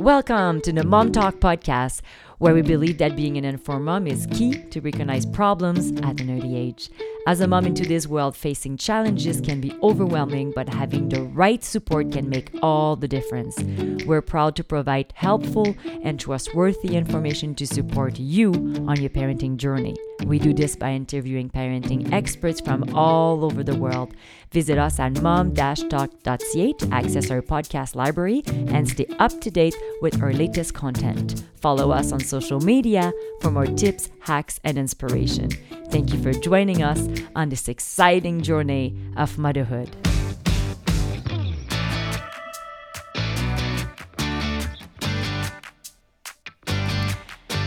Welcome to the Mom Talk podcast, where we believe that being an informed mom is key to recognize problems at an early age. As a mom in today's world, facing challenges can be overwhelming, but having the right support can make all the difference. We're proud to provide helpful and trustworthy information to support you on your parenting journey. We do this by interviewing parenting experts from all over the world. Visit us at mom-talk.ca to access our podcast library and stay up to date with our latest content. Follow us on social media for more tips, hacks, and inspiration. Thank you for joining us on this exciting journey of motherhood.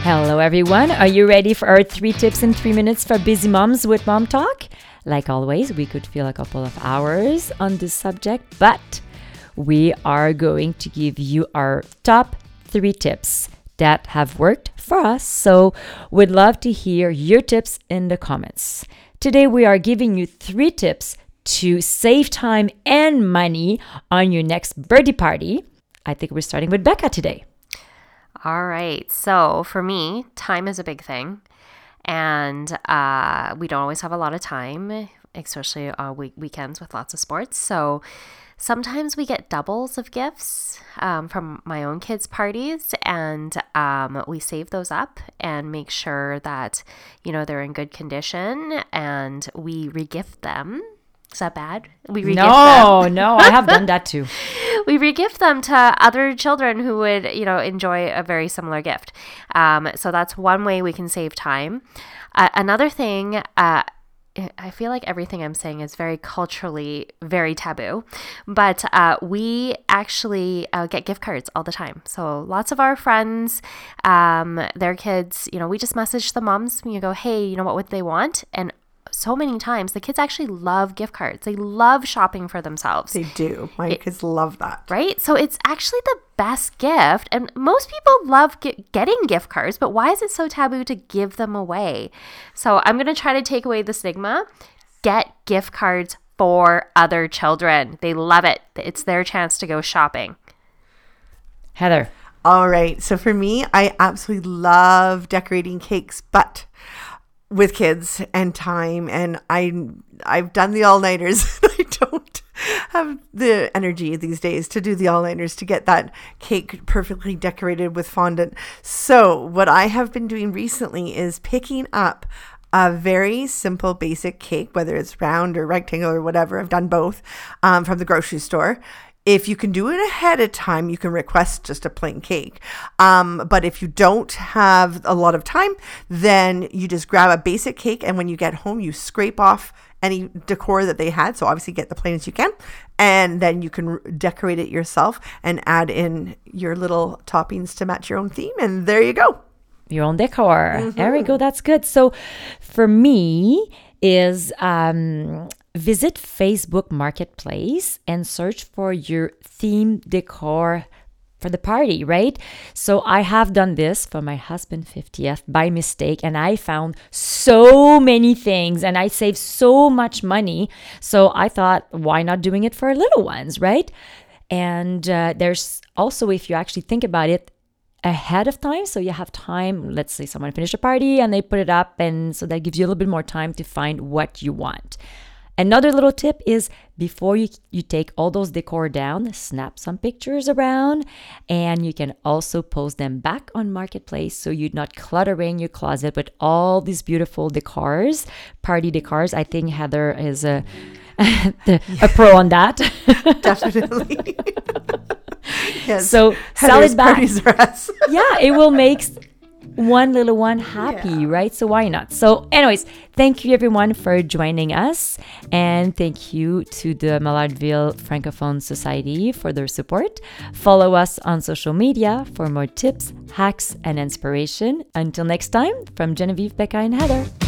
Hello, everyone. Are you ready for our three tips in three minutes for busy moms with Mom Talk? Like always, we could fill a couple of hours on this subject, but we are going to give you our top three tips that have worked for us. So, we'd love to hear your tips in the comments. Today, we are giving you three tips to save time and money on your next birthday party. I think we're starting with Becca today. All right. So, for me, time is a big thing. And uh, we don't always have a lot of time, especially on week- weekends with lots of sports. So, Sometimes we get doubles of gifts um, from my own kids' parties, and um, we save those up and make sure that you know they're in good condition, and we regift them. Is that bad? We regift no, them. no, I have done that too. we regift them to other children who would you know enjoy a very similar gift. Um, so that's one way we can save time. Uh, another thing. Uh, I feel like everything I'm saying is very culturally very taboo, but uh, we actually uh, get gift cards all the time. So lots of our friends, um, their kids, you know, we just message the moms. You go, hey, you know what would they want? And so many times the kids actually love gift cards. They love shopping for themselves. They do. My it, kids love that. Right? So it's actually the best gift. And most people love get, getting gift cards, but why is it so taboo to give them away? So I'm going to try to take away the stigma. Get gift cards for other children. They love it. It's their chance to go shopping. Heather. All right. So for me, I absolutely love decorating cakes, but with kids and time and I I've done the all-nighters. I don't have the energy these days to do the all-nighters to get that cake perfectly decorated with fondant. So, what I have been doing recently is picking up a very simple basic cake, whether it's round or rectangle or whatever. I've done both um, from the grocery store if you can do it ahead of time, you can request just a plain cake. Um, but if you don't have a lot of time, then you just grab a basic cake, and when you get home, you scrape off any decor that they had. So obviously, get the plain as you can, and then you can decorate it yourself and add in your little toppings to match your own theme, and there you go. Your own decor. Mm-hmm. There we go. That's good. So for me, is um, visit Facebook Marketplace and search for your theme decor for the party, right? So I have done this for my husband 50th by mistake and I found so many things and I saved so much money. So I thought, why not doing it for little ones, right? And uh, there's also, if you actually think about it, ahead of time so you have time let's say someone finished a party and they put it up and so that gives you a little bit more time to find what you want Another little tip is before you, you take all those decor down, snap some pictures around and you can also post them back on Marketplace so you're not cluttering your closet with all these beautiful decors, party decors. I think Heather is a, the, a pro on that. Definitely. yes. So sell it back. yeah, it will make one little one happy, yeah. right? So why not? So, anyways, thank you everyone for joining us, and thank you to the Maillardville Francophone Society for their support. Follow us on social media for more tips, hacks, and inspiration. Until next time, from Genevieve, Becca, and Heather.